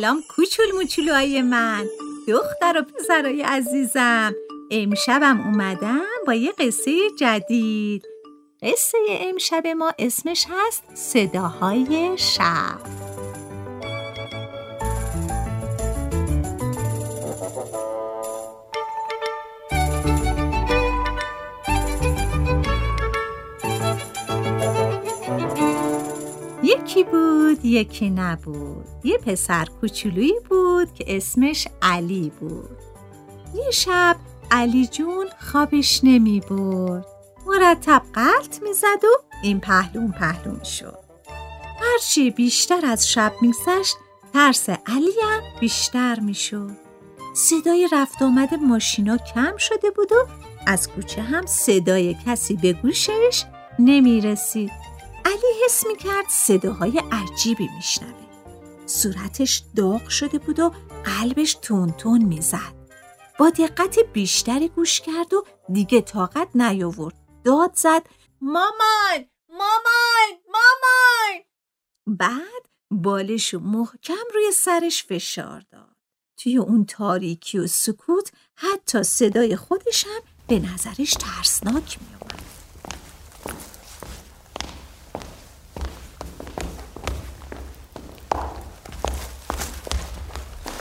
سلام کوچول موچولوهای من. دختر و پسرای عزیزم. امشبم اومدم با یه قصه جدید. قصه امشب ما اسمش هست صداهای شب. یکی بود یکی نبود. یه پسر کوچولویی بود که اسمش علی بود. یه شب علی جون خوابش نمی برد. مرتب قلط می زد و این پهلون پهلون شد. هرچی بیشتر از شب میگذشت ترس علی هم بیشتر می شد. صدای رفت آمد ماشینا کم شده بود و از کوچه هم صدای کسی به گوشش نمی رسید. علی حس می کرد صداهای عجیبی میشنوه. صورتش داغ شده بود و قلبش تون تون می‌زد. با دقت بیشتری گوش کرد و دیگه طاقت نیاورد. داد زد مامان مامان مامان بعد بالشو محکم روی سرش فشار داد. توی اون تاریکی و سکوت حتی صدای خودشم به نظرش ترسناک می اومد.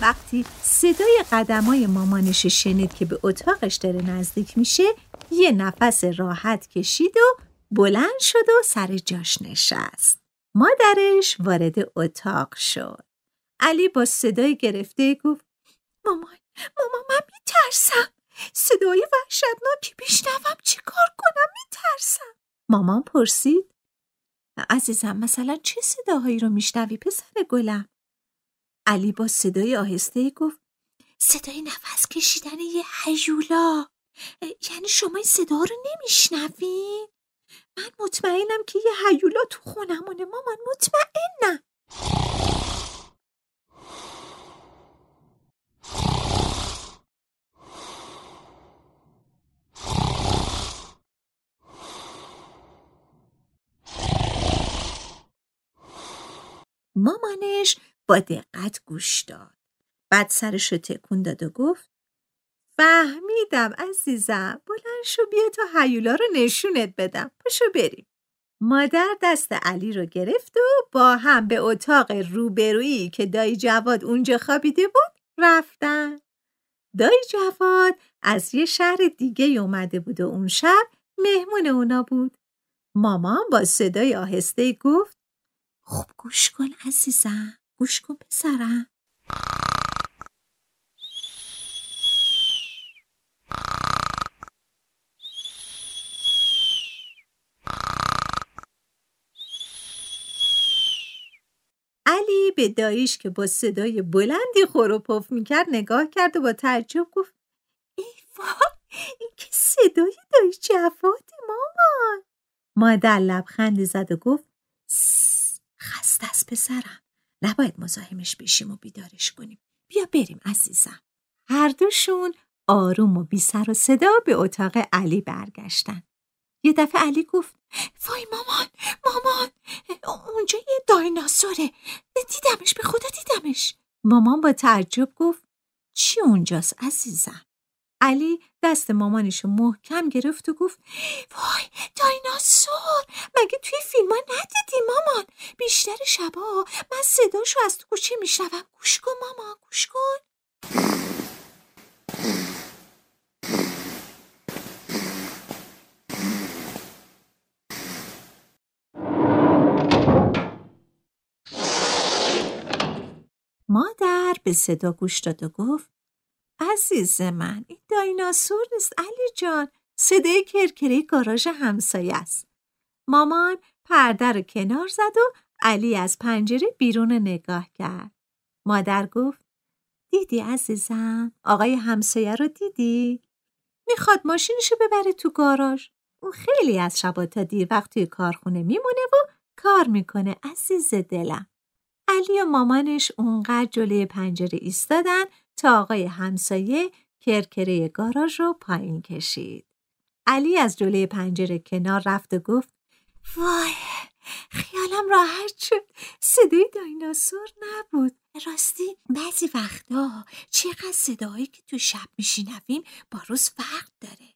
وقتی صدای قدمای مامانش شنید که به اتاقش داره نزدیک میشه یه نفس راحت کشید و بلند شد و سر جاش نشست. مادرش وارد اتاق شد. علی با صدای گرفته گفت مامان مامان من میترسم. صدای وحشتناکی بیشنوم چی کار کنم میترسم. مامان پرسید عزیزم مثلا چه صداهایی رو میشنوی پسر گلم؟ علی با صدای آهسته گفت صدای نفس کشیدن یه حیولا یعنی شما این صدا رو نمیشنوین؟ من مطمئنم که یه حیولا تو خونمونه. مامان مطمئنم. مامانش با دقت گوش داد. بعد سرش رو تکون داد و گفت فهمیدم عزیزم بلند شو بیا تا حیولا رو نشونت بدم. پاشو بریم. مادر دست علی رو گرفت و با هم به اتاق روبرویی که دایی جواد اونجا خوابیده بود رفتن. دایی جواد از یه شهر دیگه اومده بود و اون شب مهمون اونا بود. مامان با صدای آهسته گفت خوب گوش کن عزیزم. گوش کن پسرم علی به داییش که با صدای بلندی خور و پف می‌کرد نگاه کرد و با تعجب گفت ای وای این که صدای دایی جواده مامان. مادر لبخندی زد و گفت خسته است پسرم. نباید مزاحمش بشیم و بیدارش کنیم. بیا بریم عزیزم. هر دوشون آروم و بی سر و صدا به اتاق علی برگشتن. یه دفعه علی گفت وای مامان مامان اونجا یه دایناسوره. دیدمش به خدا دیدمش. مامان با تعجب گفت چی اونجاست عزیزم؟ علی دست مامانشو محکم گرفت و گفت وای دایناسور مگه توی فیلم ها ندیدی مامان؟ بیشتر شبا من صداشو از کوچه میشنوم. گوش کن مامان گوش کن. مادر به صدا گوش داد و گفت عزیز من این دایناسور نیست علی جان. صدای کرکره گاراژ همسایه است. مامان پرده رو کنار زد و علی از پنجره بیرون نگاه کرد. مادر گفت دیدی عزیزم آقای همسایه رو دیدی؟ می‌خواد ماشینشو ببره تو گاراژ. اون خیلی از شبا تا دیر وقت توی کارخونه میمونه و کار می‌کنه عزیز دلم. علی و مامانش اونقدر جلوی پنجره ایستادن تا آقای همسایه کرکره گاراژ رو پایین کشید. علی از جلوی پنجره کنار رفت و گفت وای خیالم راحت شد. صدای دایناسور نبود. راستی بعضی وقتا چقدر صداهایی که تو شب میشینویم با روز فرق داره.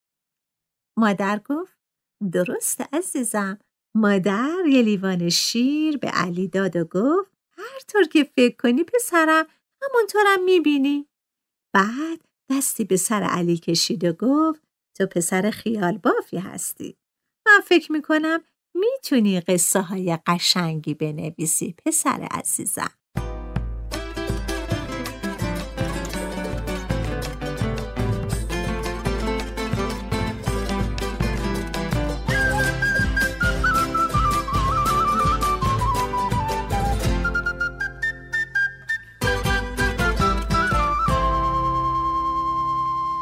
مادر گفت درست عزیزم. مادر یه لیوان شیر به علی داد و گفت هر طور که فکر کنی پسرم همونطورم می‌بینی. بعد دستی به سر علی کشید و گفت تو پسر خیال بافی هستی. من فکر می‌کنم می‌تونی قصه های قشنگی بنویسی پسر عزیزم.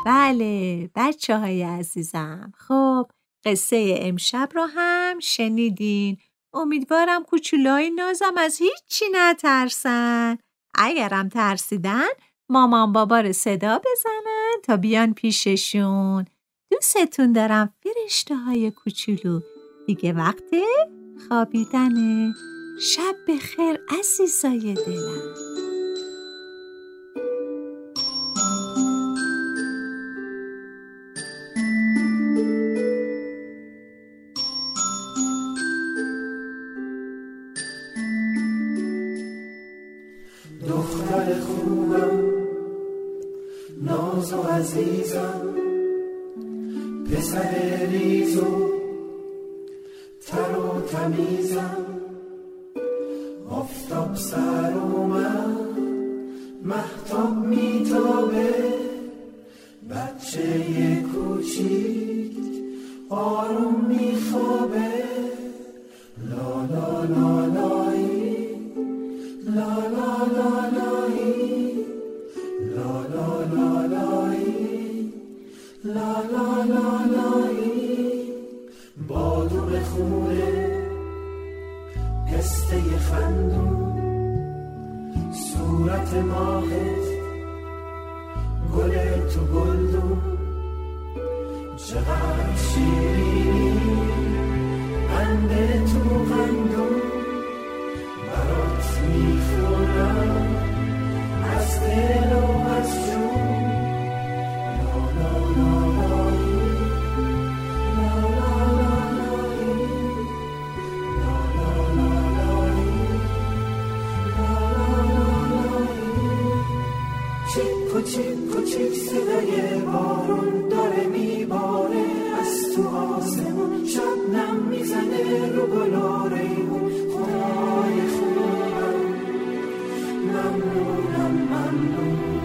بله بچه های عزیزم. خب قصه امشب رو هم شنیدین. امیدوارم کوچولای نازم از هیچی نترسن. اگرم ترسیدن مامان بابا رو صدا بزنن تا بیان پیششون. دوستتون دارم فرشته های کوچولو. دیگه وقت خوابیدنه. شب بخیر عزیزای دلم. ناز و عزیزم پسر ریزو تر و تمیزم آفتاب سر من محتاب میتابه بچه کوچیک آروم میخوابه لا لا لا لایی صورت ماهت گل تو گلدون. چقدر شیرینی. کوچیک کوچیک صدای بارون داره میباره. از تو آسمون شب نم می‌زنه رو گلا ریمون خدای خوبم. ممنونم ممنون